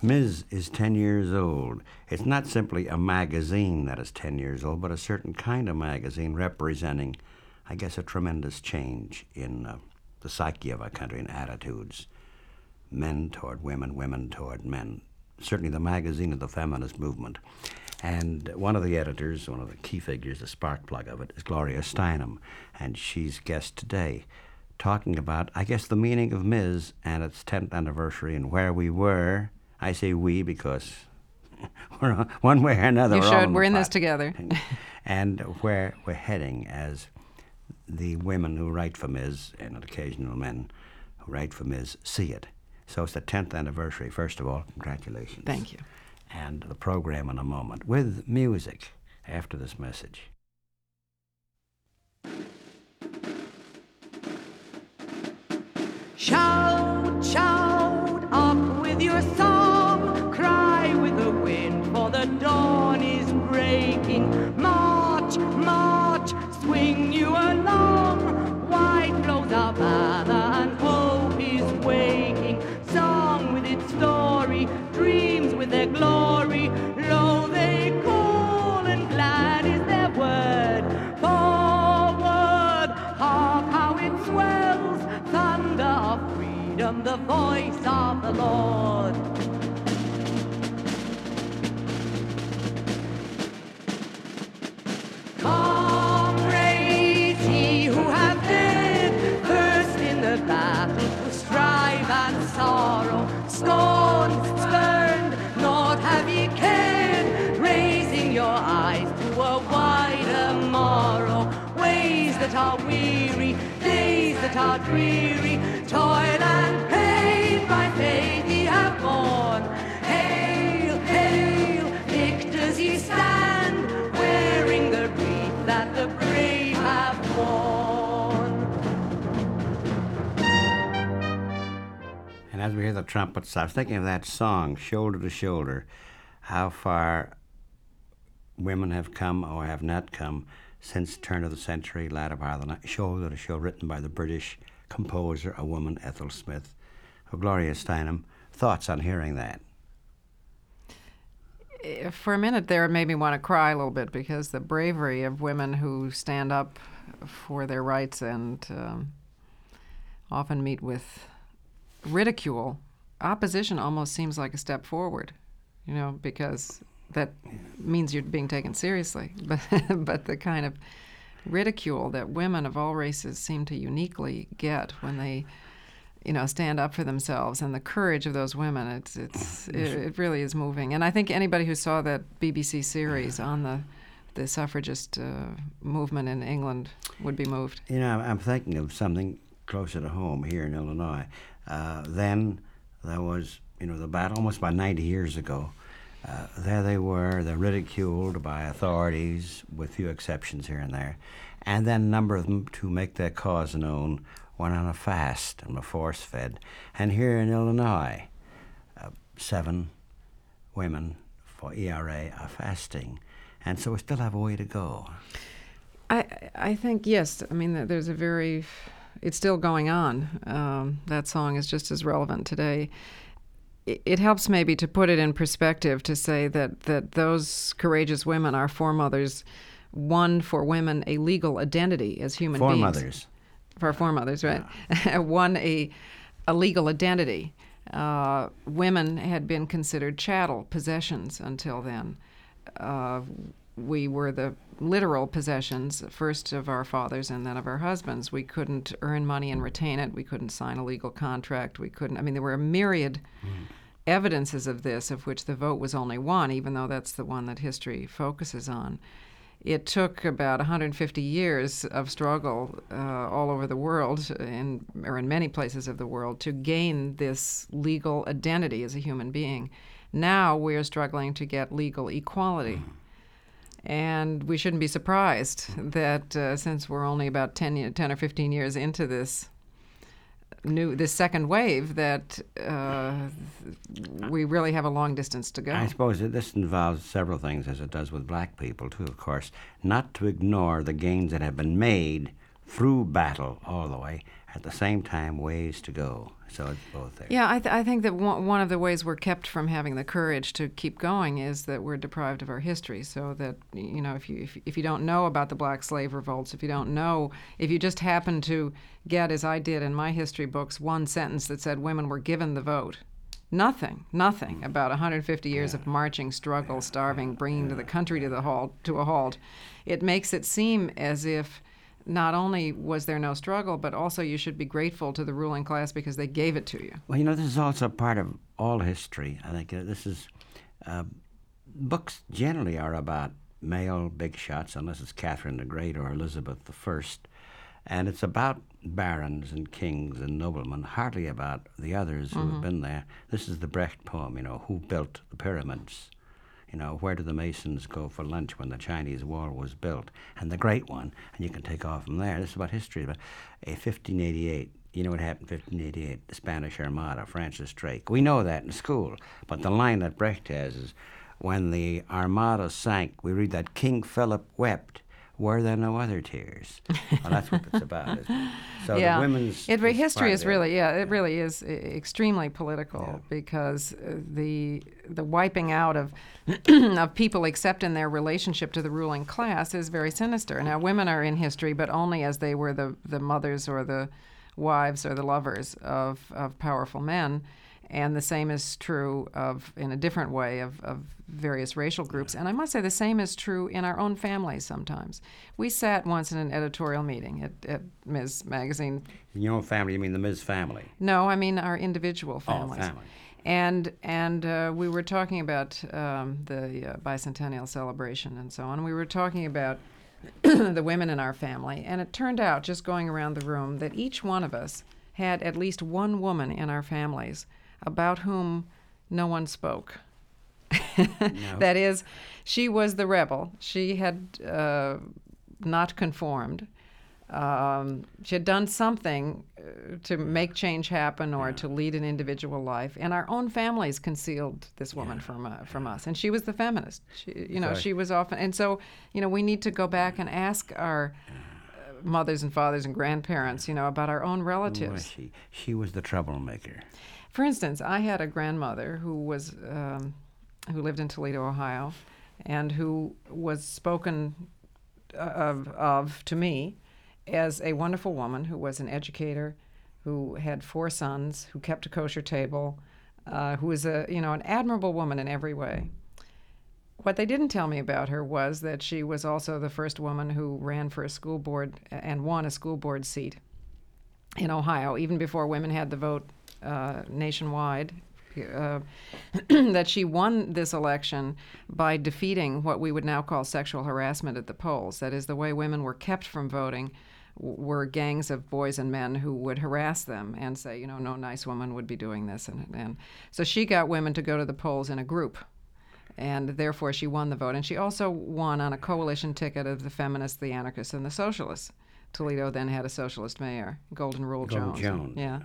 Ms. is 10 years old. It's not simply a magazine that is 10 years old, but a certain kind of magazine representing, I guess, a tremendous change in uh, the psyche of our country and attitudes. Men toward women, women toward men. Certainly the magazine of the feminist movement. And one of the editors, one of the key figures, the spark plug of it, is Gloria Steinem. And she's guest today talking about, I guess, the meaning of Ms. and its 10th anniversary and where we were. I say we because we're one way or another. You we're should. in We're the in this together. and where we're heading as the women who write for Ms. and occasional men who write for Ms. see it. So it's the 10th anniversary. First of all, congratulations. Thank you. And the program in a moment with music after this message. Shout, shout voice of the Lord. Who first in the battle through strife and sorrow, spurned, have ye cared, raising your eyes to a wider morrow, ways that are weary, days that are dreary, toil as we hear the trumpets, I was thinking of that song, Shoulder to Shoulder, how far women have come or have not come since turn of the century, latter part of the night, Shoulder to Shoulder, written by the British composer, a woman, Ethel Smyth. Oh, Gloria Steinem, thoughts on hearing that? Eh, For a minute there, it made me want to cry a little bit because the bravery of women who stand up for their rights and um, often meet with ridicule, opposition almost seems like a step forward, you know, because that means you're being taken seriously. But, but the kind of ridicule that women of all races seem to uniquely get when they you know stand up for themselves and the courage of those women it's it's it, it really is moving and i think anybody who saw that bbc series on the the suffragist uh, movement in england would be moved You know, I'm thinking of something closer to home here in Illinois. Uh, then there was, you know, the battle almost about 90 years ago. Uh, there they were, they're ridiculed by authorities, with few exceptions here and there. And then a number of them, to make their cause known, went on a fast and were force fed. And here in Illinois, uh, seven women for ERA are fasting. And so we still have a way to go. I I think yes. I mean, there's a very, it's still going on. Um, that song is just as relevant today. It, it helps maybe to put it in perspective to say that that those courageous women, our foremothers, won for women a legal identity as human beings. Foremothers. for our foremothers, right? Won a, a legal identity. Uh, women had been considered chattel possessions until then. Uh, we were the literal possessions, first of our fathers and then of our husbands. We couldn't earn money and retain it. We couldn't sign a legal contract. We couldn't. I mean, there were a myriad evidences of this, of which the vote was only one, even though that's the one that history focuses on. It took about 150 years of struggle uh, all over the world, in, or in many places of the world, to gain this legal identity as a human being. Now we're struggling to get legal equality. And we shouldn't be surprised that uh, since we're only about 10, 10 or 15 years into this new this second wave, that uh, we really have a long distance to go. I suppose this involves several things, as it does with black people, too, of course. Not to ignore the gains that have been made through battle all the way, at the same time ways to go. So it's both there. Yeah, I, th- I think that one, one of the ways we're kept from having the courage to keep going is that we're deprived of our history. So that you know, if you if, if you don't know about the black slave revolts, if you don't know, if you just happen to get, as I did in my history books, one sentence that said women were given the vote, nothing, nothing mm. about 150 years of marching, struggle, starving, bringing to the country to the halt to a halt, it makes it seem as if not only was there no struggle, but also you should be grateful to the ruling class because they gave it to you. Well, you know, this is also part of all history. I think uh, this is uh, books generally are about male big shots, unless it's Catherine the Great or Elizabeth the First, and it's about barons and kings and noblemen, hardly about the others who have been there. This is the Brecht poem, you know, who built the pyramids. You know, where do the Masons go for lunch when the Chinese wall was built? And the great one, and you can take off from there. This is about history. But uh, 1588, you know what happened in 1588? The Spanish Armada, Francis Drake. We know that in school. But the line that Brecht has is, when the Armada sank, we read that King Philip wept. Were there no other tears? well, that's what it's about. So yeah, the women's it, history is really yeah, it really is e- extremely political because uh, the the wiping out of of people except in their relationship to the ruling class is very sinister. Now, women are in history, but only as they were the the mothers or the wives or the lovers of of powerful men. And the same is true of, in a different way, of, of various racial groups. And I must say, the same is true in our own families sometimes. We sat once in an editorial meeting at, at Ms. Magazine In your own family, you mean the Ms. family? no, I mean our individual families. Oh, family. And and uh, we were talking about um, the uh, bicentennial celebration and so on. We were talking about the women in our family, and it turned out, just going around the room, that each one of us had at least one woman in our families about whom no one spoke. that is, she was the rebel. She had uh, not conformed. Um, she had done something uh, to make change happen or to lead an individual life, and our own families concealed this woman from uh, from us. And she was the feminist. She, you know, Right. she was often, and so you know, we need to go back and ask our uh, mothers and fathers and grandparents, you know, about our own relatives. she? She was the troublemaker. For instance, I had a grandmother who was um, who lived in Toledo, Ohio, and who was spoken uh, of, of to me as a wonderful woman who was an educator, who had four sons, who kept a kosher table, uh, who was a you know an admirable woman in every way. What they didn't tell me about her was that she was also the first woman who ran for a school board and won a school board seat in Ohio, even before women had the vote uh, nationwide. Uh, that she won this election by defeating what we would now call sexual harassment at the polls. That is, the way women were kept from voting w- were gangs of boys and men who would harass them and say, you know, no nice woman would be doing this. And, and so she got women to go to the polls in a group and therefore she won the vote. And she also won on a coalition ticket of the feminists, the anarchists, and the socialists. Toledo then had a socialist mayor, Golden Rule Golden Jones. Jones. Yeah.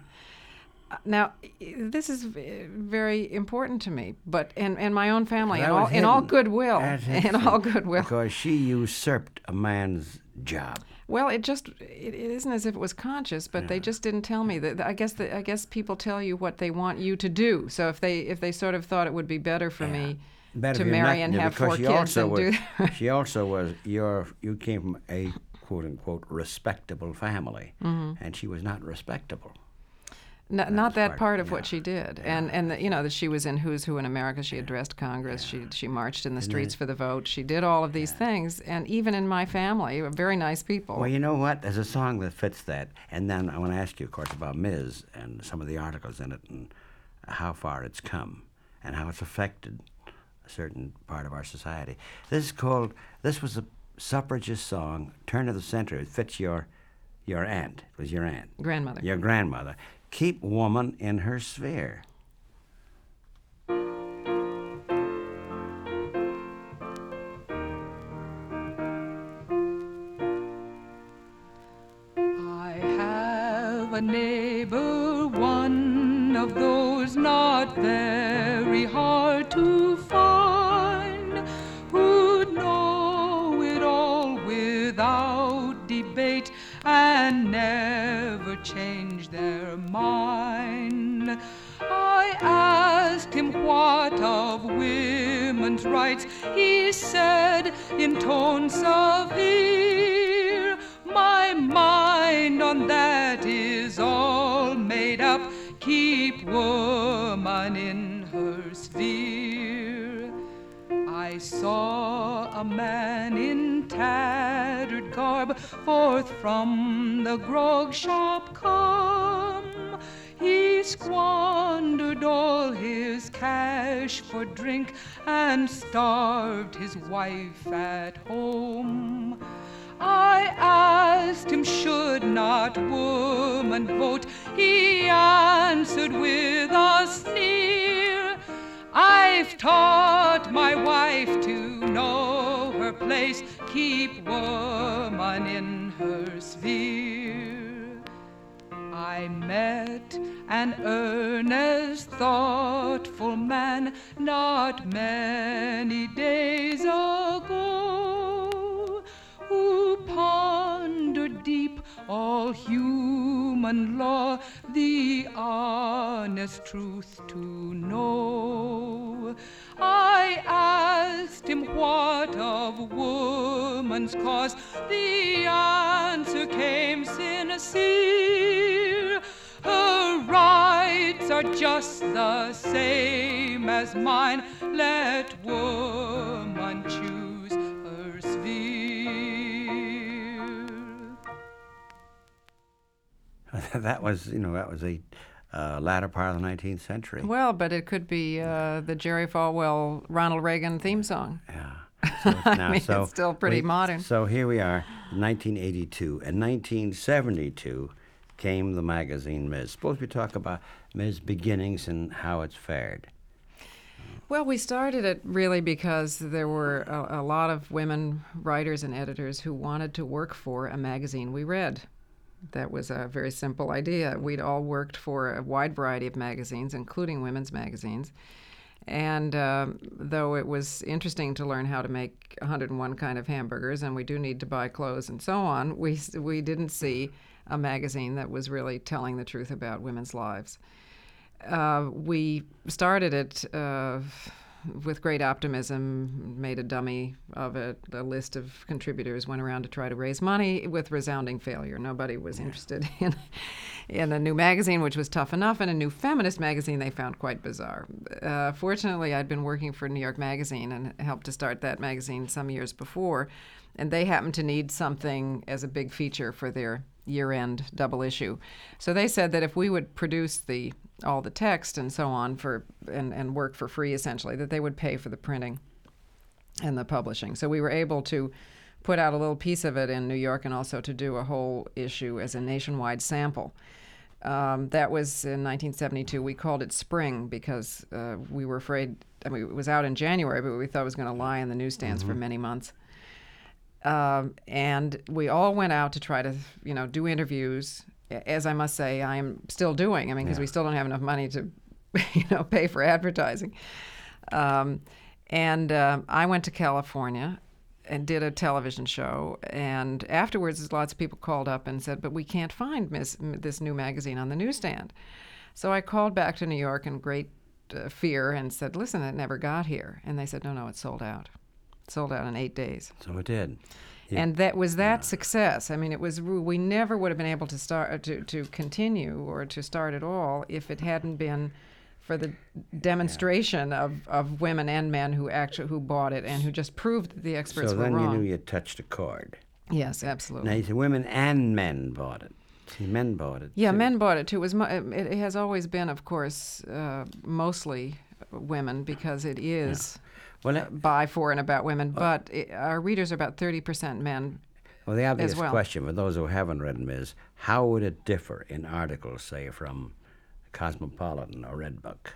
Now, this is very important to me, but and, in my own family, in all, in all goodwill, in all goodwill. Because she usurped a man's job. Well, it just it, it isn't as if it was conscious, but they just didn't tell me that. I guess that I guess people tell you what they want you to do. So if they if they sort of thought it would be better for me Better to marry and have four she kids also and was, do she also was your you came from a quote unquote respectable family, Mm-hmm. and she was not respectable. No, not that part- part of yeah. what she did, and and the, you know that she was in Who's Who in America. She addressed Congress. She she marched in the streets for the vote. She did all of these things, and even in my family, very nice people. Well, you know what? There's a song that fits that, and then I want to ask you, of course, about Ms. and some of the articles in it, and how far it's come, and how it's affected a certain part of our society. This is called. This was a suffragist song, turn of the century. It fits your your aunt. It was your aunt. Grandmother. Your grandmother. Keep woman in her sphere. I have a neighbor, one of those not very change in. I asked him what of women's rights. He said in tones severe, My mind on that is all made up. Keep woman in her sphere. I saw a man in tattered garb forth from the grog shop come. He squandered all his cash for drink and starved his wife at home. I asked him, should not woman vote? He answered with a sneer, I've taught my wife to know her place, keep woman in her sphere. I met an earnest, thoughtful man not many days ago who pondered all human law, the honest truth to know. I asked him what of woman's cause, the answer came sincere. Her rights are just the same as mine. Let woman choose that was, you know, that was the uh, latter part of the 19th century. Well, but it could be uh, the Jerry Falwell Ronald Reagan theme song. Yeah. So it's now, mean, so it's still pretty we- modern. So here we are, 1982. In 1972 came the magazine Ms. Suppose we talk about Ms. beginnings and how it's fared. Well, we started it really because there were a, a lot of women writers and editors who wanted to work for a magazine we read. That was a very simple idea. We'd all worked for a wide variety of magazines, including women's magazines. And um, though it was interesting to learn how to make 101 kind of hamburgers, and we do need to buy clothes and so on, we, we didn't see a magazine that was really telling the truth about women's lives uh, we started it uh, with great optimism, made a dummy of it. A list of contributors went around to try to raise money with resounding failure. Nobody was interested in, in a new magazine, which was tough enough, and a new feminist magazine they found quite bizarre. Uh, fortunately, I'd been working for New York Magazine and helped to start that magazine some years before, and they happened to need something as a big feature for their year-end double issue. So they said that if we would produce the all the text and so on for and, and work for free essentially, that they would pay for the printing and the publishing. So we were able to put out a little piece of it in New York and also to do a whole issue as a nationwide sample. Um, that was in 1972. We called it Spring because uh, we were afraid. I mean, it was out in January, but we thought it was going to lie in the newsstands for many months. Um, and we all went out to try to, you know, do interviews. As I must say, I am still doing. I mean, because we still don't have enough money to, you know, pay for advertising. Um, and um I went to California and did a television show. And afterwards, lots of people called up and said, "But we can't find Miss, m- this new magazine on the newsstand." So I called back to New York in great uh, fear and said, "Listen, it never got here." And they said, "No, no, it's sold out. Sold out in eight days." So it did. Yeah. And that was that success. I mean, it was we never would have been able to start to to continue or to start at all if it hadn't been for the demonstration of, of women and men who actually who bought it and who just proved that the experts so were then you knew you touched a chord. yes, absolutely. Now you said women and men bought it. See, men bought it. Yeah, too. men bought it too. It, was it, it has always been, of course, uh, mostly women because it is Well, that- by, for, and about women. But our readers are about 30% men. Well, the obvious well. question for those who haven't read them is how would it differ in articles, say, from Cosmopolitan or Redbook?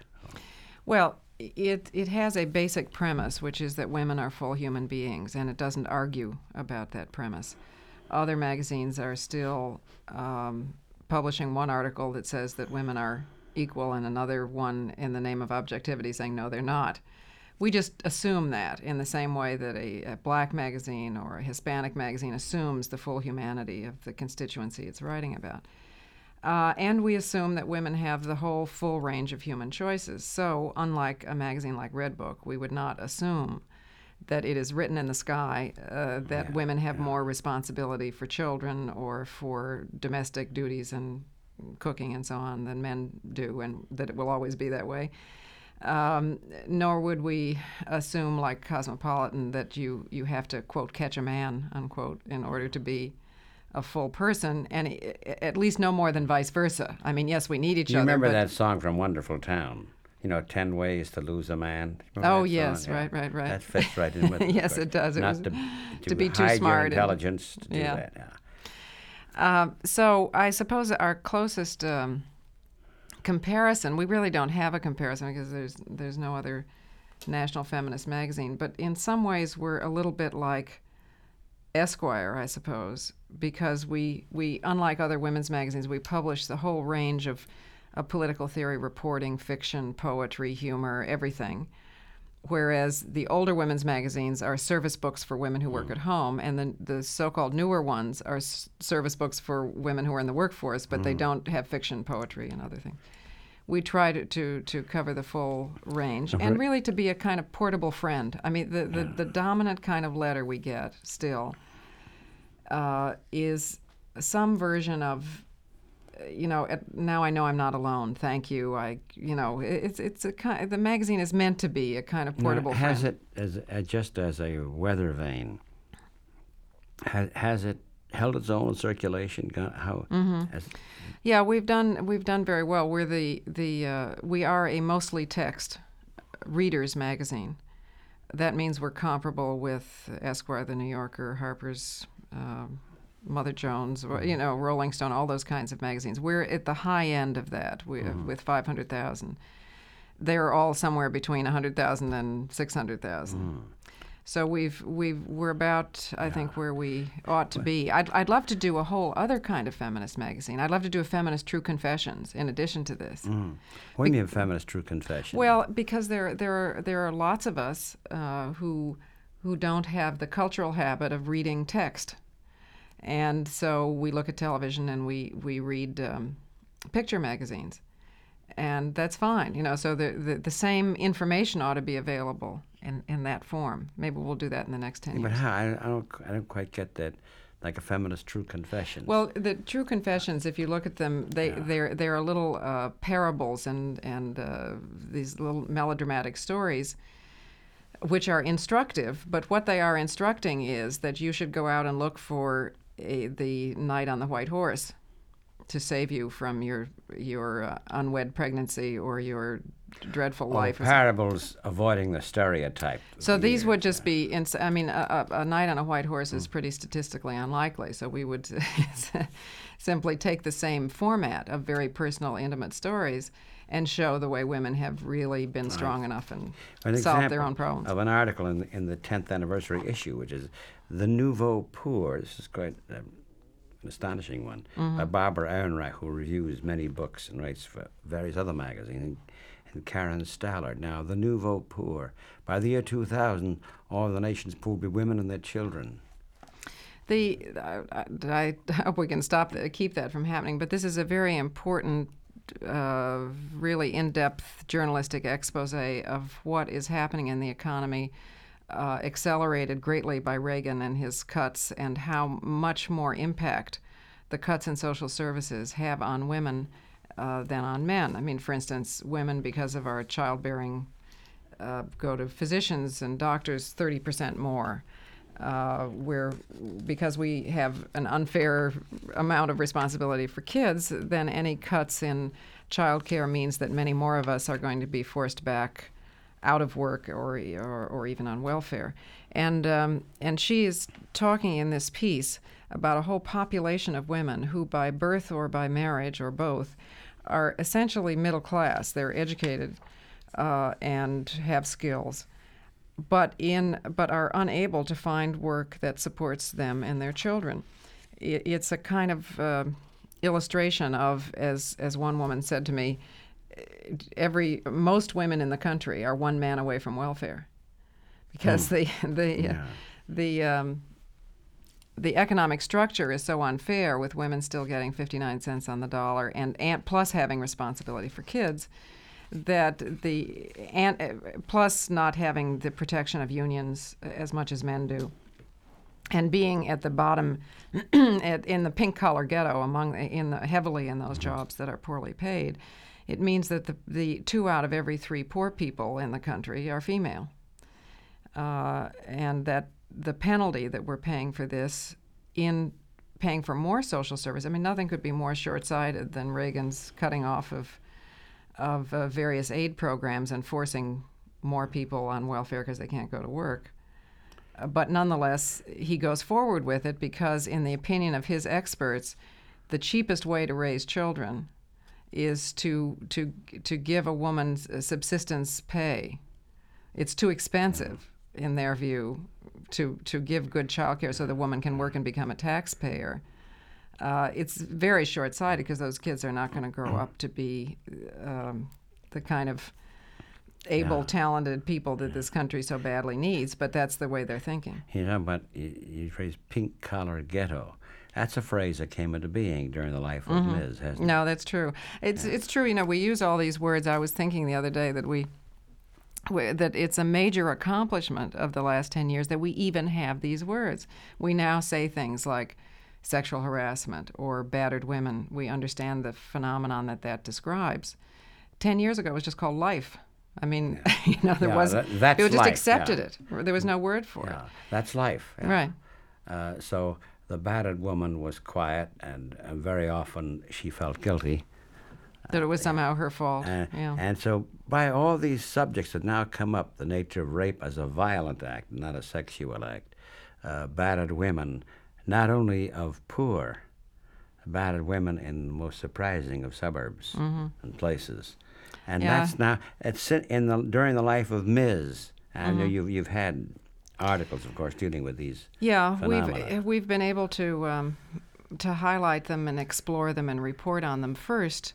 Well, it, it has a basic premise, which is that women are full human beings, and it doesn't argue about that premise. Other magazines are still um, publishing one article that says that women are equal, and another one in the name of objectivity saying no, they're not. We just assume that in the same way that a, a black magazine or a Hispanic magazine assumes the full humanity of the constituency it's writing about. Uh, and we assume that women have the whole full range of human choices. So, unlike a magazine like Redbook, we would not assume that it is written in the sky uh, that women have more responsibility for children or for domestic duties and cooking and so on than men do, and that it will always be that way. Um, nor would we assume, like Cosmopolitan, that you, you have to, quote, catch a man, unquote, in order to be a full person, and at least no more than vice versa. I mean, yes, we need each you other. remember but that song from Wonderful Town? You know, 10 Ways to Lose a Man? Oh, yes, song? right, right, right. That fits right in with it. Yes, course. it does. It Not was to, to be too hide smart your and- intelligence to do yeah. that. Yeah. Uh, so I suppose our closest um, comparison, we really don't have a comparison because there's there's no other national feminist magazine, but in some ways we're a little bit like Esquire, I suppose, because we we unlike other women's magazines, we publish the whole range of, of political theory reporting, fiction, poetry, humor, everything whereas the older women's magazines are service books for women who work at home, and the, the so-called newer ones are s- service books for women who are in the workforce, but they don't have fiction, poetry, and other things. We try to, to, to cover the full range, and really to be a kind of portable friend. I mean, the, the, the dominant kind of letter we get still uh, is some version of you know, at, now I know I'm not alone. Thank you. I, you know, it's it's a kind. The magazine is meant to be a kind of Now, portable has friend. it as uh, just as a weather vane? Has, has it held its own in circulation? How? Mm-hmm. has- Yeah, we've done we've done very well. We're the the uh, we are a mostly text readers magazine. That means we're comparable with Esquire, the New Yorker, Harper's, um, Mother Jones, or, you mm-hmm. know, Rolling Stone, all those kinds of magazines. We're at the high end of that we, mm-hmm. with 500,000. They're all somewhere between 100,000 and 600,000. Mm. So we've we've we're about I think where we ought to be. I'd I'd love to do a whole other kind of feminist magazine. I'd love to do a feminist True Confessions in addition to this. Mm. What do you mean, feminist true confession? Well, because there there are there are lots of us uh, who who don't have the cultural habit of reading text, and so we look at television and we we read um, picture magazines, and that's fine. You know, so the, the the same information ought to be available in in that form. Maybe we'll do that in the next ten Yeah, but years. how? I, I don't. I don't quite get that. Like a feminist true confession. Well, the true confessions, if you look at them, they they're they're little uh, parables and and uh, these little melodramatic stories, which are instructive. But what they are instructing is that you should go out and look for a, the knight on the white horse to save you from your your uh, unwed pregnancy or your dreadful Oh, life. parables avoiding the stereotype. So these would just be, ins- I mean, a, a, a knight on a white horse is pretty statistically unlikely. So we would simply take the same format of very personal, intimate stories and show the way women have really been strong enough and An solved their own problems. Of an article in the, in the 10th anniversary issue, which is The Nouveau Poor. This is quite um, an astonishing one Mm-hmm. by Barbara Ehrenreich, who reviews many books and writes for various other magazines, and, Karin Stallard. Now, The Nouveau Poor. By the year 2000, all of the nation's poor will be women and their children. The uh, I, I hope we can stop that, keep that from happening. But this is a very important, uh, really in-depth journalistic expose of what is happening in the economy, uh, accelerated greatly by Reagan and his cuts, and how much more impact the cuts in social services have on women uh, than on men. I mean, for instance, women because of our childbearing uh, go to physicians and doctors 30% more. Uh, where because we have an unfair amount of responsibility for kids, then any cuts in childcare means that many more of us are going to be forced back out of work or or, or even on welfare. And um, and she is talking in this piece about a whole population of women who, by birth or by marriage or both, are essentially middle class. They're educated uh, and have skills, but in but are unable to find work that supports them and their children. It, it's a kind of uh, illustration of, as as one woman said to me, every most women in the country are one man away from welfare, because the the uh, Yeah. the um, the economic structure is so unfair with women still getting 59 cents on the dollar and, and plus having responsibility for kids that the and uh, plus not having the protection of unions as much as men do and being at the bottom at, in the pink collar ghetto among in the, heavily in those jobs that are poorly paid it means that the, the two out of every three poor people in the country are female. Uh, and that the penalty that we're paying for this in paying for more social service i mean nothing could be more short-sighted than reagan's cutting off of of uh, various aid programs and forcing more people on welfare because they can't go to work uh, but nonetheless, he goes forward with it because, in the opinion of his experts, the cheapest way to raise children is to to to give a woman subsistence pay. It's too expensive, in their view, to to give good child care so the woman can work and become a taxpayer. Uh, it's very short-sighted because those kids are not going to grow up to be um, the kind of able, Yeah. talented people that this country so badly needs, but that's the way they're thinking. You know, but you, you phrase pink collar ghetto. That's a phrase that came into being during the life of Ms., hasn't it? No, that's true. It's it's true. You know, we use all these words. I was thinking the other day that we. we- That it's a major accomplishment of the last 10 years that we even have these words. We now say things like sexual harassment or battered women. We understand the phenomenon that that describes. 10 years ago, it was just called life. I mean, you know, there Yeah, was that- that's people just life, accepted yeah. it. There was no word for Yeah, that's life. yeah. Right. Uh, so the battered woman was quiet, and, and very often she felt guilty. That it was somehow her fault. And, yeah. and so, by all these subjects that now come up, the nature of rape as a violent act, not a sexual act, uh, battered women, not only of poor, battered women in the most surprising of suburbs and places, and Yeah. that's now it's in the during the life of Ms. I know you've you've had articles, of course, dealing with these. Yeah, phenomena. we've we've been able to um, to highlight them and explore them and report on them first,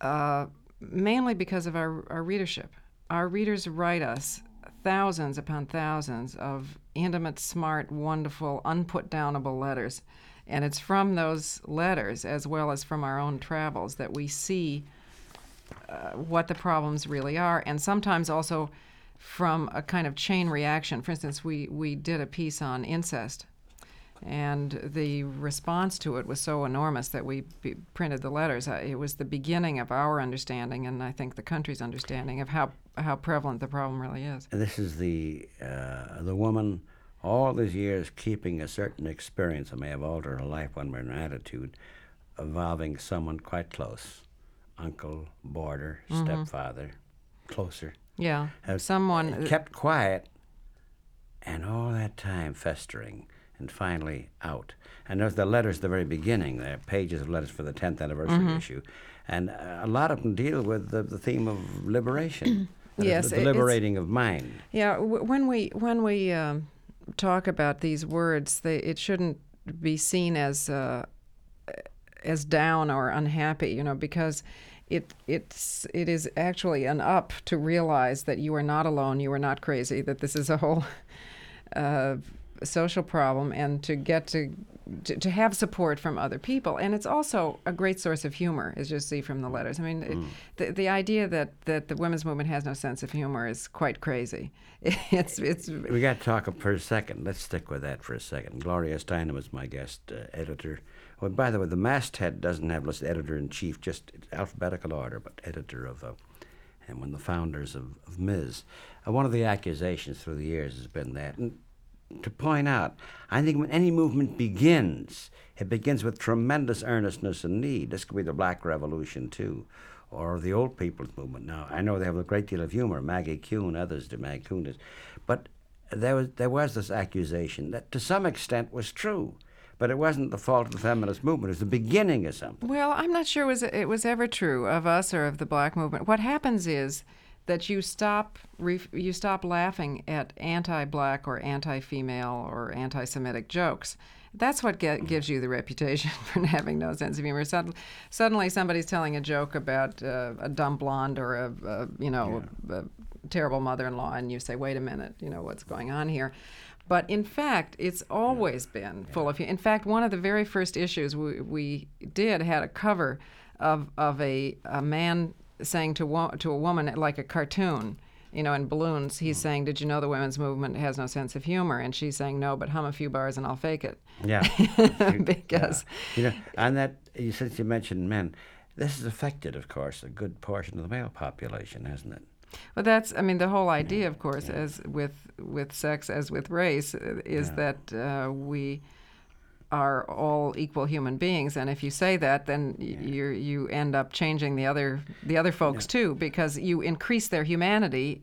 uh, mainly because of our our readership. Our readers write us thousands upon thousands of intimate, smart, wonderful, unputdownable letters, and it's from those letters as well as from our own travels that we see uh, what the problems really are, and sometimes also from a kind of chain reaction. For instance, we, we did a piece on incest, and the response to it was so enormous that we b- printed the letters. Uh, It was the beginning of our understanding, and I think the country's understanding of how, how prevalent the problem really is. And this is the uh, the woman all these years keeping a certain experience that may have altered her life one way or an attitude involving someone quite close uncle boarder stepfather closer Yeah, someone. kept quiet and all that time festering and finally out. And there's the letters at the very beginning there pages of letters for the 10th anniversary Mm-hmm. issue. And a lot of them deal with the, the theme of liberation. Yes, the it's- liberating of mind. Yeah, w- when we when we um, talk about these words, they, it shouldn't be seen as uh, as down or unhappy, you know, because it it's it is actually an up to realize that you are not alone, you are not crazy, that this is a whole uh, social problem, and to get to, to to have support from other people, and it's also a great source of humor, as you see from the letters. I mean, it, the the idea that that the women's movement has no sense of humor is quite crazy. It's it's We got to talk for a second. Let's stick with that for a second. Gloria Steinem was my guest uh, editor. Well, by the way, the masthead doesn't have listed editor in chief, just alphabetical order, but editor of, uh, and one of the founders of, of Ms. Uh, one of the accusations through the years has been that. And to point out, I think when any movement begins, it begins with tremendous earnestness and need. This could be the Black Revolution, too, or the Old People's Movement. Now, I know they have a great deal of humor. Maggie Kuhn, others do, Maggie Kuhn. But there was, there was this accusation that to some extent was true. But it wasn't the fault of the feminist movement. It was the beginning of something. Well, I'm not sure it was it was ever true of us or of the black movement. What happens is that you stop ref, you stop laughing at anti-black or anti-female or anti-Semitic jokes. That's what get, gives you the reputation for having no sense of humor. Sud- suddenly, somebody's telling a joke about uh, a dumb blonde or a, a you know a, a terrible mother-in-law, and you say, "Wait a minute, you know what's going on here." But in fact, it's always been full of. In fact, one of the very first issues we, we did had a cover of of a, a man saying to wo- to a woman like a cartoon, you know, in balloons. He's saying, "Did you know the women's movement has no sense of humor?" And she's saying, "No, but hum a few bars and I'll fake it." Yeah. because You know, and that you- since you mentioned men, this has affected, of course, a good portion of the male population, hasn't it? Well, that's I mean the whole idea, of course, as with with sex as with race, uh, is that uh, we are all equal human beings, and if you say that, then y you you end up changing the other the other folks too, because you increase their humanity,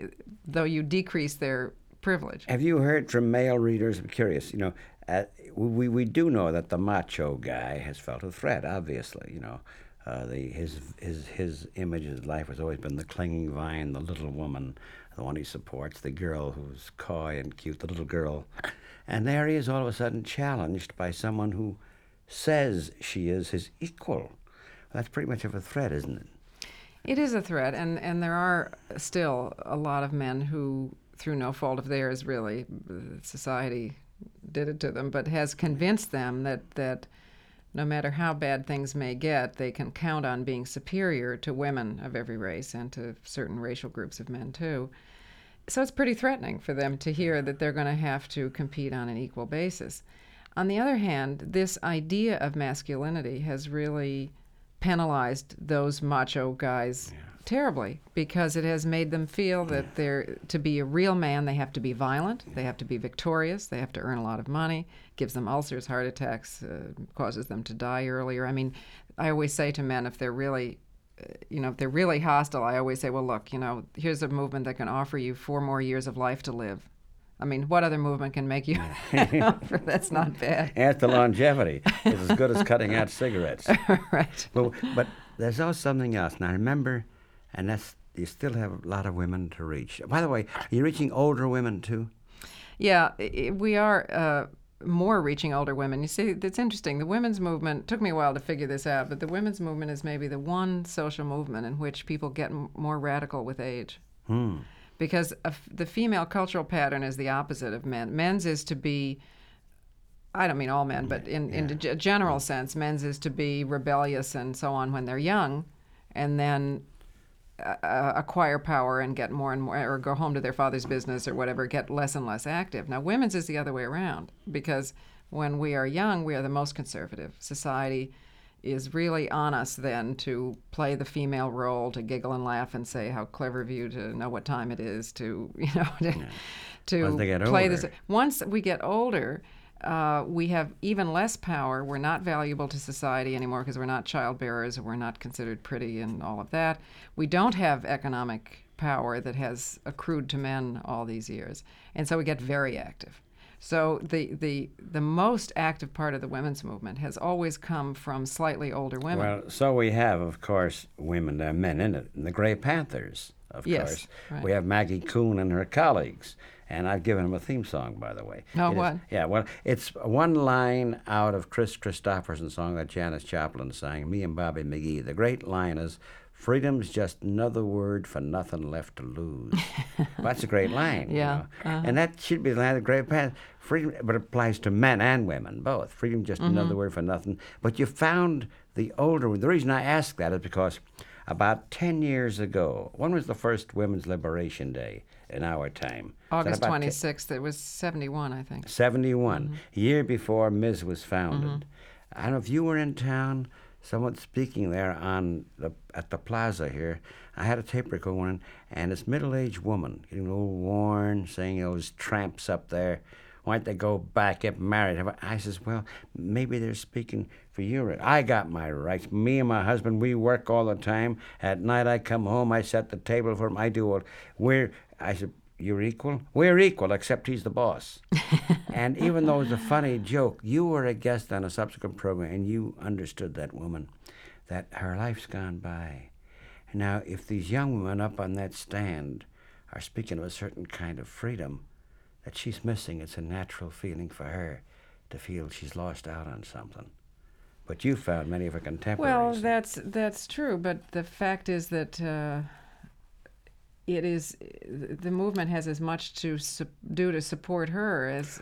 though you decrease their privilege. Have you heard from male readers? I'm curious. You know, uh, we we do know that the macho guy has felt a threat. Obviously, you know, uh, the his his his image of life has always been the clinging vine, the little woman, the one he supports, the girl who's coy and cute, the little girl, and there he is all of a sudden challenged by someone who says she is his equal. That's pretty much of a threat, isn't it? It is a threat, and, and there are still a lot of men who, through no fault of theirs, really, society did it to them, but has convinced them that, that no matter how bad things may get, they can count on being superior to women of every race and to certain racial groups of men, too. So it's pretty threatening for them to hear that they're going to have to compete on an equal basis. On the other hand, this idea of masculinity has really penalized those macho guys terribly because it has made them feel that they're to be a real man they have to be violent they have to be victorious they have to earn a lot of money gives them ulcers heart attacks uh, causes them to die earlier. I mean i always say to men if they're really you know if they're really hostile i always say well look you know here's a movement that can offer you four more years of life to live I mean, what other movement can make you offer? That's not bad. And the longevity is as good as cutting out cigarettes. right. Well, but there's also something else. Now remember, and that's you still have a lot of women to reach. By the way, you're you reaching older women too? Yeah, we are uh, more reaching older women. You see, it's interesting. The women's movement took me a while to figure this out, but the women's movement is maybe the one social movement in which people get m- more radical with age. Hmm. Because f- the female cultural pattern is the opposite of men. Men's is to be I don't mean all men, but in, in a general sense, men's is to be rebellious and so on when they're young, and then uh, acquire power and get more and more, or go home to their father's business or whatever, get less and less active. Now, women's is the other way around because when we are young, we are the most conservative. Society is really on us then to play the female role, to giggle and laugh and say how clever of you to know what time it is, to you know, to, to they get play this. Once we get older, uh, we have even less power. We're not valuable to society anymore because we're not childbearers and we're not considered pretty and all of that. We don't have economic power that has accrued to men all these years. And so we get very active. So the, the, the most active part of the women's movement has always come from slightly older women. Well, so we have, of course, women, there are men in it, and the Gray Panthers, of Yes, course. right. We have Maggie Kuhn and her colleagues. And I've given him a theme song, by the way. Oh, It is- what? yeah, well, it's one line out of Kris Kristofferson's song that Janis Joplin sang, Me and Bobby McGee. The great line is, Freedom's just another word for nothing left to lose. well, that's a great line. you Yeah, know. And that should be the line of the Gray Panther. Freedom, but it applies to men and women, both. Freedom, just Mm-hmm. another word for nothing. But you found the older one. The reason I ask that is because about 10 years ago, when was the first Women's Liberation Day in our time? August about te- 26th, it was 71, I think. 71, mm-hmm. year before Ms. was founded. Mm-hmm. I don't know if you were in town, someone speaking there on the at the plaza here. I had a tape recorder going, and this middle-aged woman, getting a little worn, saying those tramps up there, why don't they go back, get married? I says, well, maybe they're speaking for your right. I got my rights. Me and my husband, we work all the time. At night, I come home, I set the table for him. I do all. We're, I said, you're equal? We're equal, except he's the boss. and even though it was a funny joke, you were a guest on a subsequent program and you understood that woman, that her life's gone by. Now, if these young women up on that stand are speaking of a certain kind of freedom that she's missing, it's a natural feeling for her to feel she's lost out on something. But you found many of her contemporaries. Well, that's that's true, but the fact is that uh, it is the movement has as much to su- do to support her as,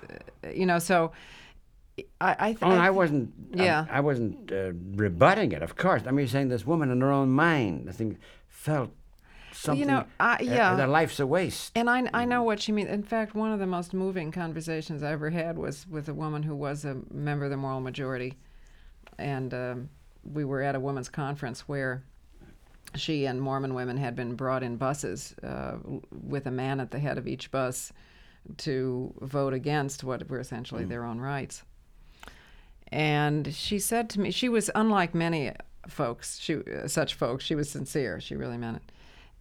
you know. So, I, I, th- Oh, and I th- wasn't. Yeah. I, wasn't uh, rebutting it. Of course. I mean, you're saying this woman in her own mind, I think, felt something. You know, I- uh, yeah. that life's a waste. And I, I know what she means. In fact, one of the most moving conversations I ever had was with a woman who was a member of the moral majority. And um, we were at a women's conference where she and Mormon women had been brought in buses uh, with a man at the head of each bus to vote against what were essentially their own rights. And she said to me, she was unlike many folks, she, uh, such folks. She was sincere. She really meant it.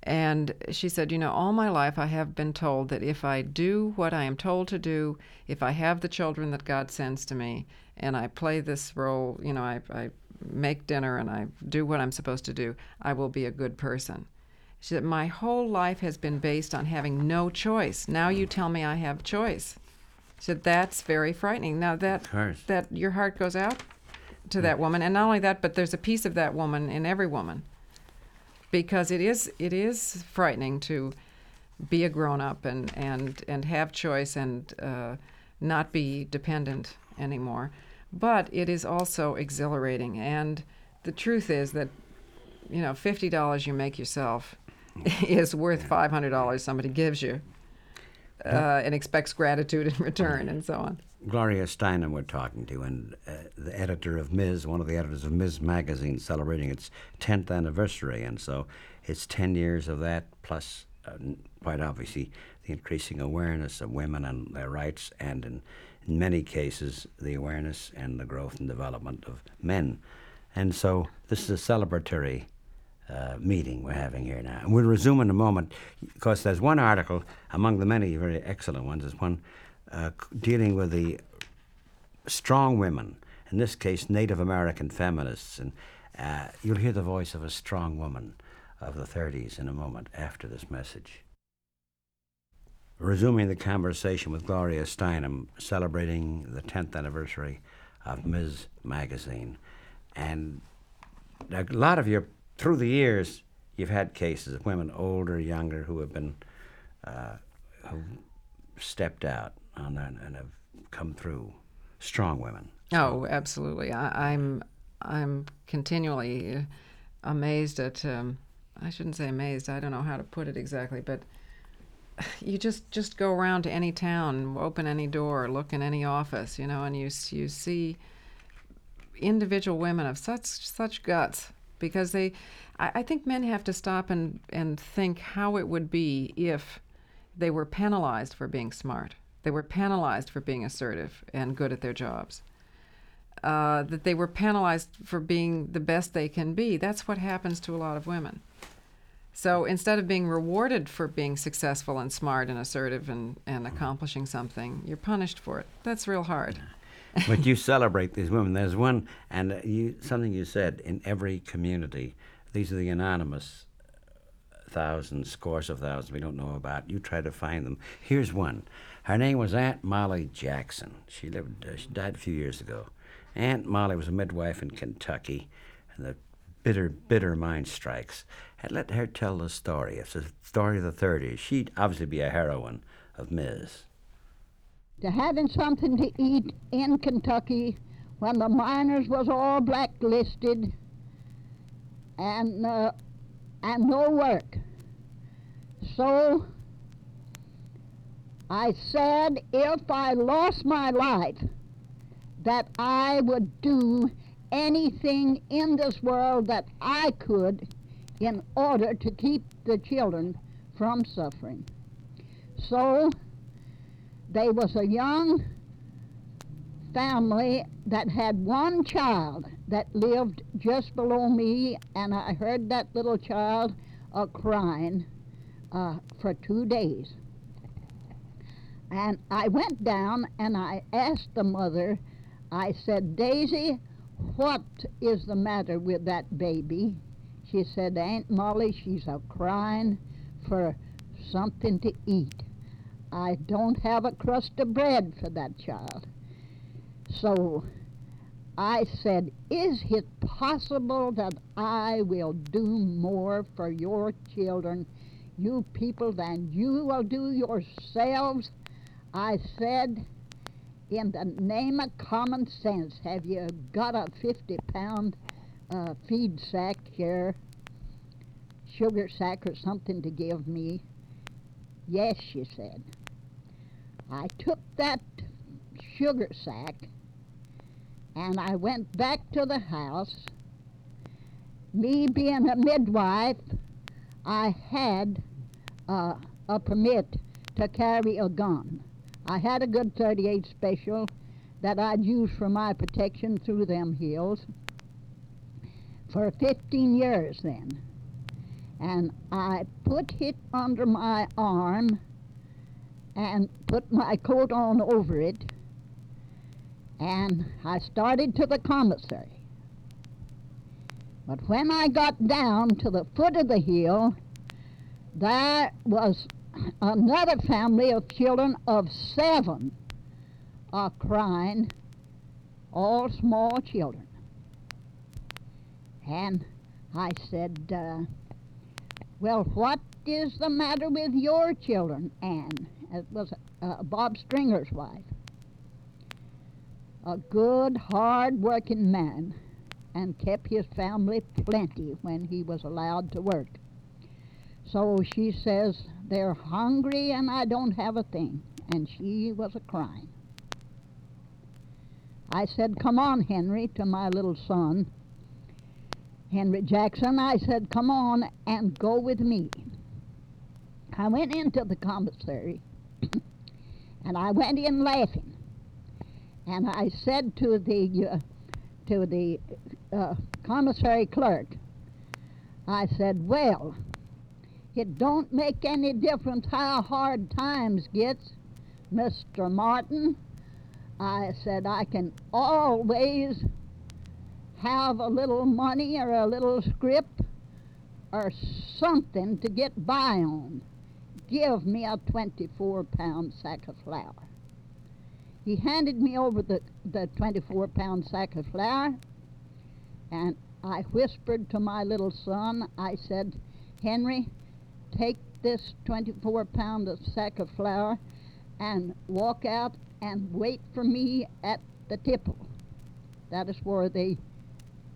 And she said, You know, all my life I have been told that if I do what I am told to do, if I have the children that God sends to me, and I play this role, you know, I, I make dinner and I do what I'm supposed to do, I will be a good person. She said, My whole life has been based on having no choice. Now you tell me I have choice. She said, That's very frightening. Now that, that your heart goes out to that woman, and not only that, but there's a piece of that woman in every woman because it is it is frightening to be a grown up and and and have choice and uh, not be dependent anymore. But it is also exhilarating, and the truth is that you know fifty dollars you make yourself is worth five hundred dollars somebody gives you. Uh, and expects gratitude in return, and so on. Gloria Steinem we're talking to, and uh, the editor of Ms., one of the editors of Ms. magazine, celebrating its 10th anniversary. And so it's 10 years of that, plus, uh, quite obviously, the increasing awareness of women and their rights, and in, in many cases, the awareness and the growth and development of men. And so this is a celebratory uh, meeting we're having here now. And we'll resume in a moment because there's one article among the many very excellent ones. There's one uh, dealing with the strong women, in this case, Native American feminists. And uh, you'll hear the voice of a strong woman of the 30s in a moment after this message. Resuming the conversation with Gloria Steinem, celebrating the 10th anniversary of Ms. Magazine. And a lot of your, through the years, you've had cases of women, older, younger, who have been, uh, who stepped out on and have come through. Strong women. Oh, absolutely. I, I'm I'm continually amazed at. Um, I shouldn't say amazed. I don't know how to put it exactly, but you just just go around to any town, open any door, look in any office, you know, and you you see individual women of such such guts because they. I, I think men have to stop and and think how it would be if they were penalized for being smart. They were penalized for being assertive and good at their jobs. Uh, that they were penalized for being the best they can be. That's what happens to a lot of women. So instead of being rewarded for being successful and smart and assertive and, and accomplishing something, you're punished for it. That's real hard. but you celebrate these women. There's one, and you something you said in every community. These are the anonymous thousands, scores of thousands we don't know about. You try to find them. Here's one. Her name was Aunt Molly Jackson. She lived. Uh, she died a few years ago. Aunt Molly was a midwife in Kentucky, and the bitter, bitter mind strikes. Let her tell the story. It's a story of the 30s. She'd obviously be a heroine of Ms. to having something to eat in Kentucky when the miners was all blacklisted and uh, and no work. So I said if I lost my life that I would do anything in this world that I could in order to keep the children from suffering. So they was a young family that had one child that lived just below me, and I heard that little child uh, crying uh, for two days. And I went down and I asked the mother, I said, Daisy, what is the matter with that baby? She said, Aunt Molly, she's a crying for something to eat. I don't have a crust of bread for that child. So I said, Is it possible that I will do more for your children you people than you will do yourselves. I said, in the name of common sense, have you got a 50 pound uh, feed sack here, sugar sack or something to give me? Yes, she said. I took that sugar sack and I went back to the house. Me being a midwife, I had uh, a permit to carry a gun. I had a good 38 special that I'd use for my protection through them hills for 15 years then. And I put it under my arm and put my coat on over it. And I started to the commissary. But when I got down to the foot of the hill, there was another family of children of seven are crying, all small children. And I said, uh, Well, what is the matter with your children, Anne? It was uh, Bob Stringer's wife. A good, hard working man and kept his family plenty when he was allowed to work. So she says, They're hungry and I don't have a thing. And she was a crying. I said, Come on, Henry, to my little son, Henry Jackson. I said, Come on and go with me. I went into the commissary and I went in laughing. And I said to the, uh, to the uh, commissary clerk, I said, Well, it don't make any difference how hard times gets, Mr. Martin. I said, I can always have a little money or a little scrip or something to get by on. Give me a 24 pound sack of flour. He handed me over the, the 24 pound sack of flour, and I whispered to my little son, I said, Henry, take this 24 pound of sack of flour and walk out and wait for me at the tipple. That is where they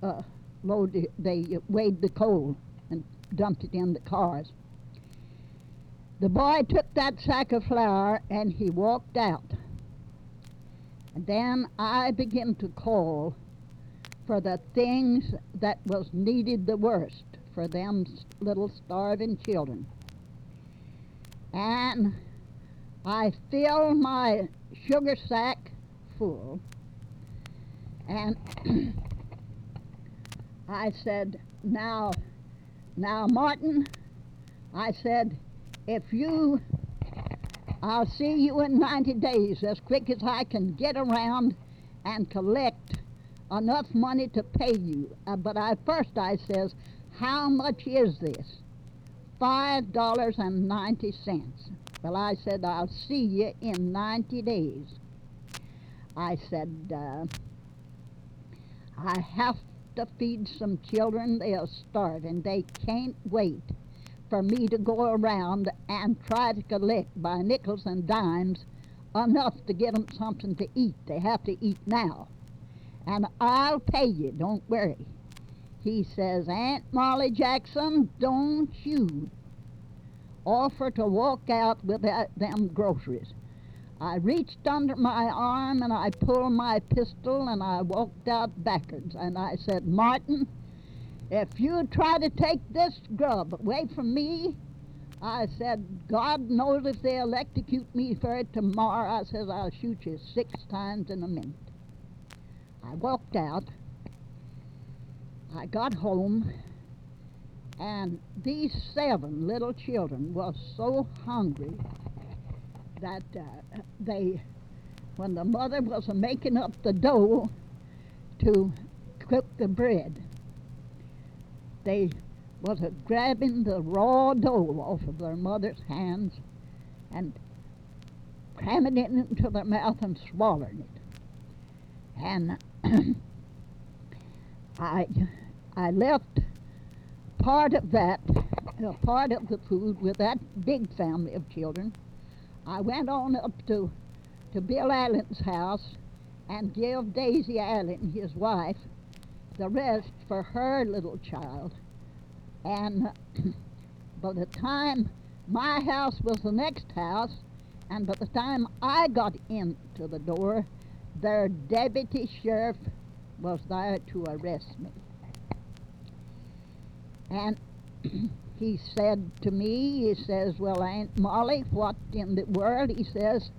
uh, load, they weighed the coal and dumped it in the cars. The boy took that sack of flour and he walked out. And then I began to call for the things that was needed the worst for them little starving children. And I filled my sugar sack full. And I said, now, now, Martin, I said, if you I'll see you in 90 days as quick as I can get around and collect enough money to pay you. Uh, but I first I says, how much is this? Five dollars and ninety cents. Well, I said, I'll see you in 90 days. I said, uh, I have to feed some children. They are starving. And they can't wait for me to go around and try to collect by nickels and dimes enough to get them something to eat. They have to eat now. And I'll pay you, don't worry. He says, Aunt Molly Jackson, don't you offer to walk out with that, them groceries. I reached under my arm and I pulled my pistol and I walked out backwards. And I said, Martin, if you try to take this grub away from me, I said, God knows if they electrocute me for it tomorrow, I says, I'll shoot you six times in a minute. I walked out. I got home, and these seven little children was so hungry that uh, they, when the mother was making up the dough to cook the bread, they was a grabbing the raw dough off of their mother's hands and cramming it into their mouth and swallowing it. And I, I left part of that a part of the food with that big family of children. I went on up to, to Bill Allen's house and gave Daisy Allen, his wife, the rest for her little child. And by the time my house was the next house, and by the time I got into the door, their deputy sheriff was there to arrest me. And he said to me, he says, Well, Aunt Molly, what in the world? He says,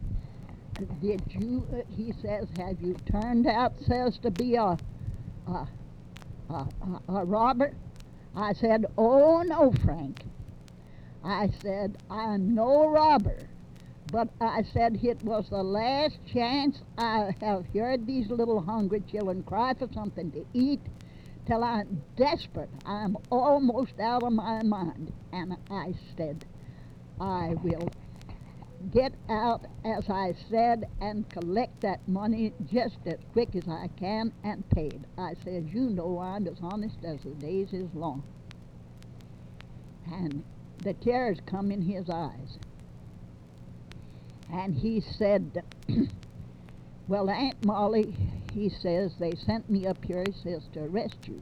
Did you, he says, have you turned out, says, to be a, a, a, a robber? I said, Oh, no, Frank. I said, I'm no robber. But I said it was the last chance I have heard these little hungry children cry for something to eat till I'm desperate. I'm almost out of my mind. And I said, I will get out, as I said, and collect that money just as quick as I can and pay it. I said, You know I'm as honest as the days is long. And the tears come in his eyes. And he said, Well, Aunt Molly, he says, they sent me up here, he says, to arrest you.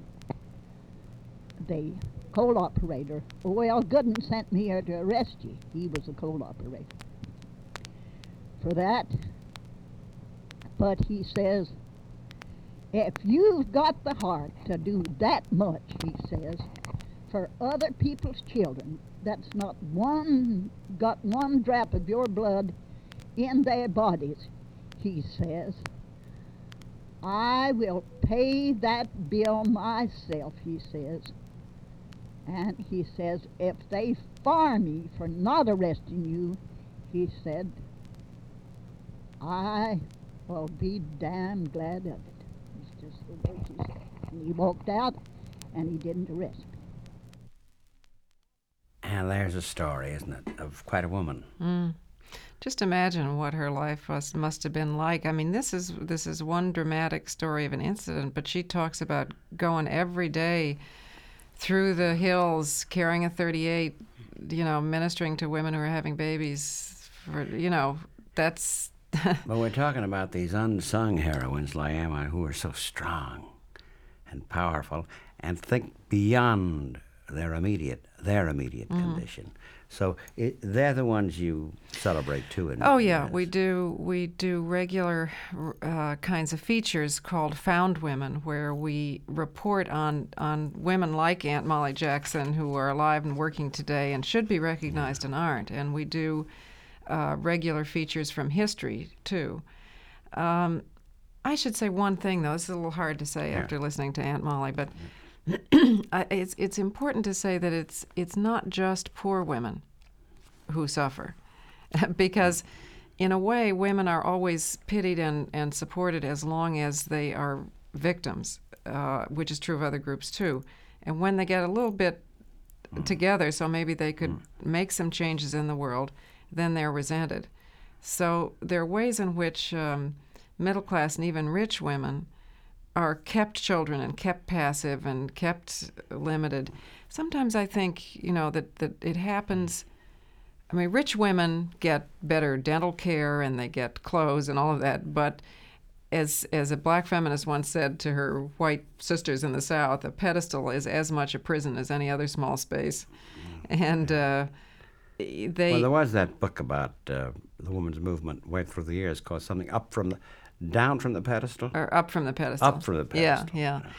The coal operator, well, Gooden sent me here to arrest you. He was the coal operator. For that. But he says, if you've got the heart to do that much, he says, for other people's children, that's not one, got one drop of your blood in their bodies, he says, I will pay that bill myself, he says. And he says, if they fire me for not arresting you, he said, I will be damn glad of it. It's just the words he said. And he walked out and he didn't arrest me. And there's a story, isn't it, of quite a woman. Mm. Just imagine what her life was, must have been like. I mean, this is this is one dramatic story of an incident, but she talks about going every day through the hills carrying a 38, you know, ministering to women who are having babies. For you know, that's But we're talking about these unsung heroines, Liama, who are so strong and powerful and think beyond their immediate their immediate Mm-hmm. condition. So it, they're the ones you celebrate too. In, Oh yeah, we do we do regular uh, kinds of features called Found Women, where we report on on women like Aunt Molly Jackson who are alive and working today and should be recognized and aren't. And we do uh, regular features from history too. Um, I should say one thing though. This is a little hard to say after listening to Aunt Molly, but I, it's it's important to say that it's it's not just poor women who suffer, because in a way women are always pitied and, and supported as long as they are victims, uh, which is true of other groups too. And when they get a little bit together, so maybe they could make some changes in the world, then they're resented. So there are ways in which um, middle class and even rich women are kept children and kept passive and kept limited. Sometimes I think, you know, that, that it happens. I mean, rich women get better dental care and they get clothes and all of that, but as as a black feminist once said to her white sisters in the South, a pedestal is as much a prison as any other small space, and uh, they Well, there was that book about uh, the women's movement way through the years called something up from the down from the pedestal. or up from the pedestal. Up from the pedestal, Yeah, yeah.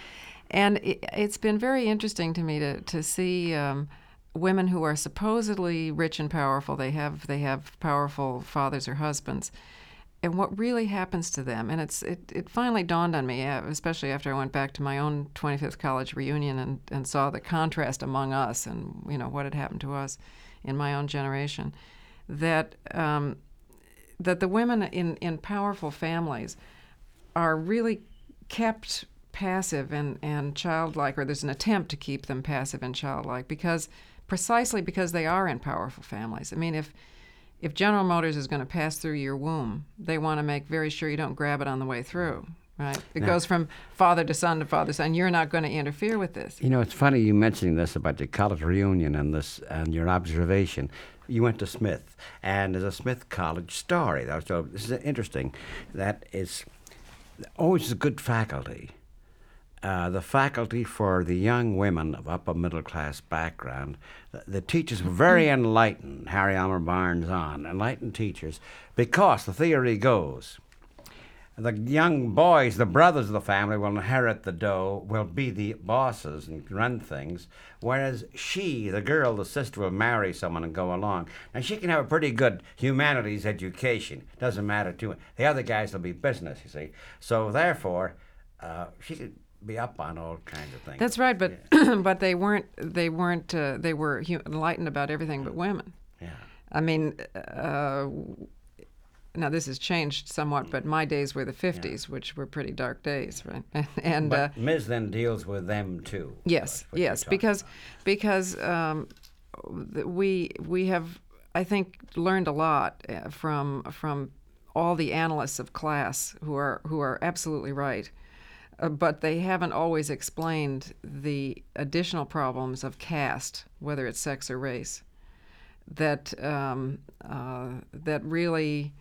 And it, it's been very interesting to me to to see um, women who are supposedly rich and powerful. They have they have powerful fathers or husbands, and what really happens to them. And it's it, it finally dawned on me, uh, especially after I went back to my own 25th college reunion and, and saw the contrast among us and you know what had happened to us in my own generation, that. Um, that the women in, in powerful families are really kept passive and, and childlike, or there's an attempt to keep them passive and childlike because precisely because they are in powerful families. I mean, if if General Motors is going to pass through your womb, they want to make very sure you don't grab it on the way through right? It Now- goes from father to son to father to son. You're not going to interfere with this. You know, it's funny you mentioning this about the college reunion and this and your observation. You went to Smith, and there's a Smith College story. So. This is interesting. That is always a good faculty. Uh, the faculty for the young women of upper middle class background, the, the teachers were very enlightened. Harry Elmer Barnes on enlightened teachers, because the theory goes the young boys, the brothers of the family, will inherit the dough, will be the bosses and run things, whereas she, the girl, the sister, will marry someone and go along. Now, she can have a pretty good humanities education. Doesn't matter to her. The other guys will be business, you see. So, therefore, uh, she could be up on all kinds of things. That's right, but but they weren't. They weren't. Uh, they were enlightened about everything but women. Yeah. I mean, uh, now this has changed somewhat, but my days were the 50s, which were pretty dark days, right? and uh, Ms. then deals with them too. Yes, That's what you're yes, because about. because um, we we have I think learned a lot uh, from from all the analysts of class who are who are absolutely right, uh, but they haven't always explained the additional problems of caste, whether it's sex or race, that um, uh, that really.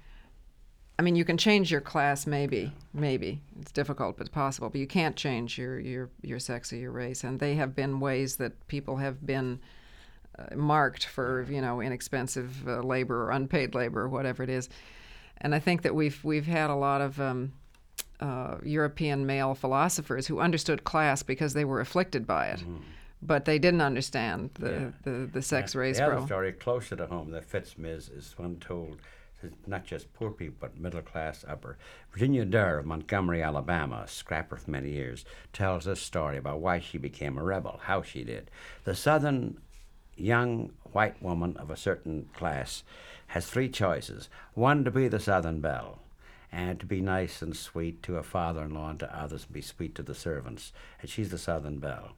I mean, you can change your class, maybe, maybe it's difficult, but it's possible. But you can't change your your your sex or your race, and they have been ways that people have been uh, marked for you know inexpensive uh, labor or unpaid labor or whatever it is. And I think that we've we've had a lot of um, uh, European male philosophers who understood class because they were afflicted by it, but they didn't understand the Yeah. the, the sex race The other problem. story closer to home that fits Ms. is one told to not just poor people, but middle class, upper. Virginia Durr of Montgomery, Alabama, a scrapper for many years, tells this story about why she became a rebel, how she did. The Southern young white woman of a certain class has three choices one, to be the Southern belle and to be nice and sweet to her father in law and to others and be sweet to the servants. And she's the Southern belle.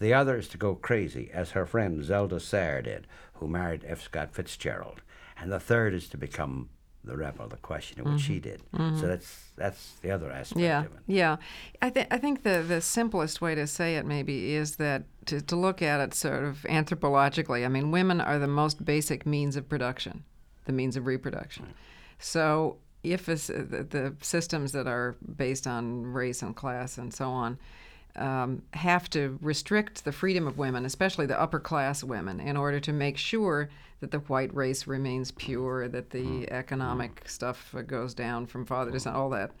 The other is to go crazy, as her friend Zelda Sayre did, who married F. Scott Fitzgerald. And the third is to become the rebel, the questioner, which she mm-hmm. did. Mm-hmm. So that's that's the other aspect Yeah, of it. yeah. I think I think the the simplest way to say it maybe is that to, to look at it sort of anthropologically. I mean, women are the most basic means of production, the means of reproduction. So if the, the systems that are based on race and class and so on um, have to restrict the freedom of women, especially the upper class women, in order to make sure that the white race remains pure, that the economic stuff uh, goes down from father to son, all that.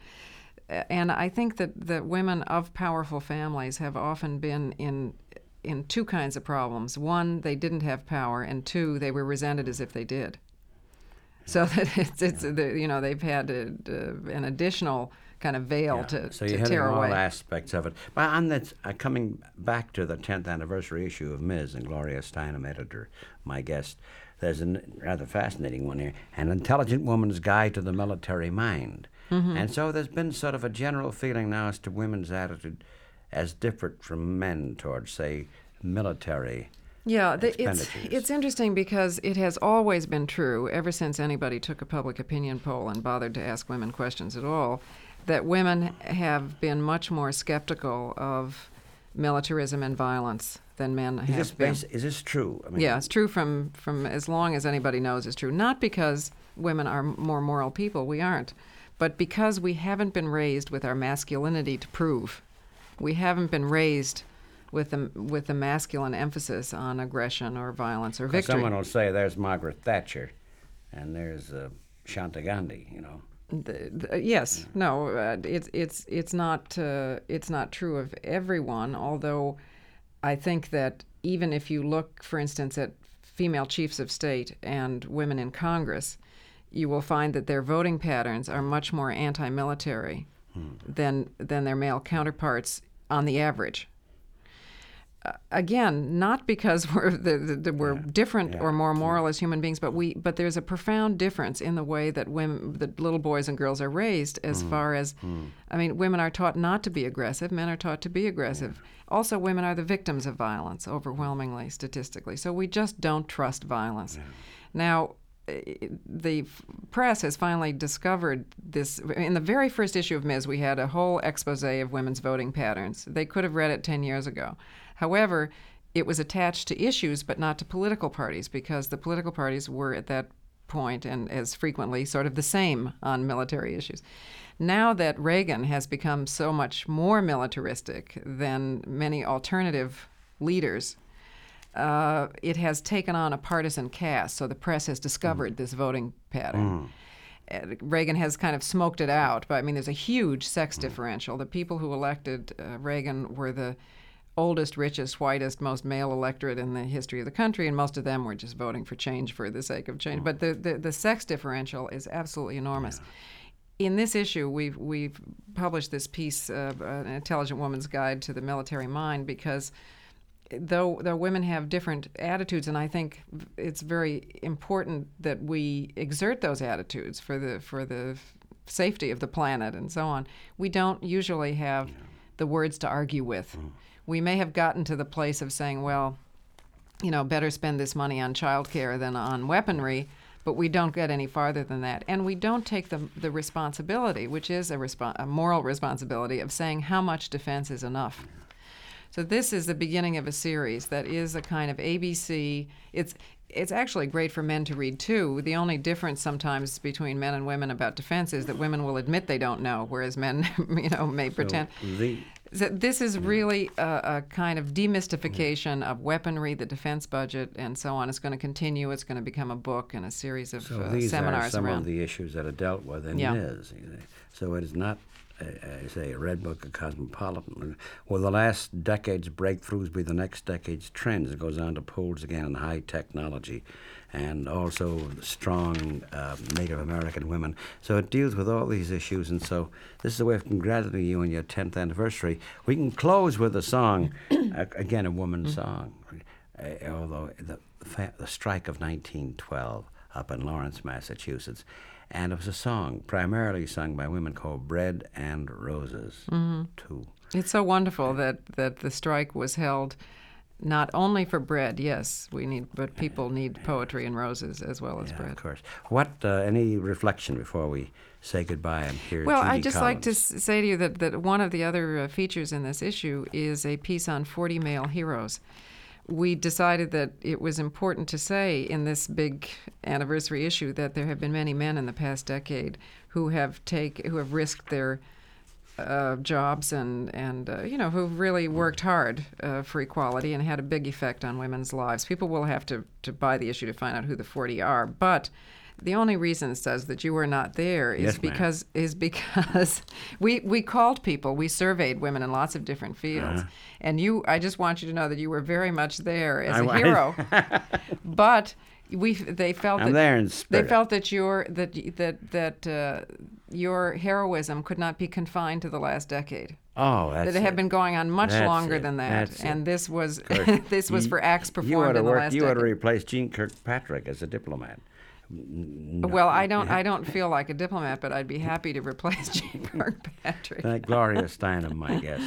And I think that, that women of powerful families have often been in in two kinds of problems. One, they didn't have power, and two, they were resented as if they did. So that it's, it's the, you know they've had a, uh, an additional kind of veil Yeah. to, so to tear all aspects of it. But on that, uh, coming back to the 10th anniversary issue of Ms. and Gloria Steinem, editor, my guest, there's a rather fascinating one here An Intelligent Woman's Guide to the Military Mind. Mm-hmm. And so there's been sort of a general feeling now as to women's attitude as different from men towards, say, military. Yeah, the, it's it's interesting because it has always been true ever since anybody took a public opinion poll and bothered to ask women questions at all, that women have been much more skeptical of militarism and violence than men Is have this, been. is this true? I mean, Yeah, it's true from, from as long as anybody knows it's true. Not because women are more moral people, we aren't, but because we haven't been raised with our masculinity to prove. We haven't been raised with the, with the masculine emphasis on aggression or violence or victory. Someone will say there's Margaret Thatcher and there's uh, Shanta Gandhi, you know. The, the, yes, no, uh, it's it's it's not uh, it's not true of everyone. Although, I think that even if you look, for instance, at female chiefs of state and women in Congress, you will find that their voting patterns are much more anti-military than than their male counterparts on the average. Again, not because we're the, the, the, we're different or more moral as human beings, but we but there's a profound difference in the way that women, that little boys and girls are raised. As mm. far as, mm. I mean, women are taught not to be aggressive. Men are taught to be aggressive. Also, women are the victims of violence overwhelmingly, statistically. So we just don't trust violence. Now, eh, the press has finally discovered this. In the very first issue of Ms., we had a whole expose of women's voting patterns. They could have read it 10 years ago. However, it was attached to issues but not to political parties because the political parties were at that point and as frequently sort of the same on military issues. Now that Reagan has become so much more militaristic than many alternative leaders, uh, it has taken on a partisan cast. So the press has discovered this voting pattern. Uh, Reagan has kind of smoked it out, but I mean, there's a huge sex differential. The people who elected uh, Reagan were the oldest, richest, whitest, most male electorate in the history of the country, and most of them were just voting for change for the sake of change. But the, the, the sex differential is absolutely enormous. In this issue, we've we've published this piece, uh, an intelligent woman's guide to the military mind, because though though women have different attitudes, and I think it's very important that we exert those attitudes for the for the safety of the planet and so on. We don't usually have the words to argue with. We may have gotten to the place of saying, well, you know, better spend this money on childcare than on weaponry, but we don't get any farther than that. And we don't take the, the responsibility, which is a, a moral responsibility, of saying how much defense is enough. So this is the beginning of a series that is a kind of ABC. It's it's actually great for men to read too. The only difference sometimes between men and women about defense is that women will admit they don't know, whereas men, you know, may pretend. The, So this is really a, a kind of demystification of weaponry, the defense budget, and so on. It's going to continue. It's going to become a book and a series of so uh, these seminars are some around. of the issues that are dealt with in Yeah. Ms. So it is not, I say, a Redbook a cosmopolitan. Will the last decade's breakthroughs be the next decade's trends? It goes on to polls again in high technology and also strong uh, Native American women. So it deals with all these issues. And so this is a way of congratulating you on your 10th anniversary. We can close with a song, again, a woman's song. Uh, although the, the strike of 1912 up in Lawrence, Massachusetts. And it was a song primarily sung by women called Bread and Roses, too. It's so wonderful that, that the strike was held not only for bread, yes, we need, but people need poetry and roses as well as Yeah, bread. of course. What, uh, any reflection before we say goodbye and hear Well, Judy I'd just like to say to you that, that one of the other uh, features in this issue is a piece on 40 male heroes. We decided that it was important to say in this big anniversary issue that there have been many men in the past decade who have take who have risked their uh, jobs and and uh, you know who've really worked hard uh, for equality and had a big effect on women's lives. People will have to to buy the issue to find out who the 40 are, but the only reason it says that you were not there is Yes, ma'am. because is because we we called people, we surveyed women in lots of different fields, and you. I just want you to know that you were very much there as I a was. hero, but we they felt I'm that they felt that your that that that uh, your heroism could not be confined to the last decade. Oh, that's that it had been going on much That's longer it. than that, That's and it. this was this was You- for acts performed in the last You ought to replace Jeane Kirkpatrick as a diplomat. Well, I don't I don't feel like a diplomat, but I'd be happy to replace Jeane Kirkpatrick. Thank Gloria Steinem, my guest,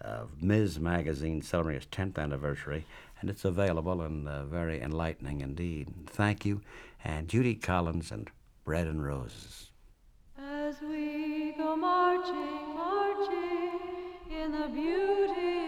of Ms. Magazine celebrating its 10th anniversary, and it's available and uh, very enlightening indeed. Thank you, and Judy Collins and Bread and Roses. As we go marching, marching in the beauty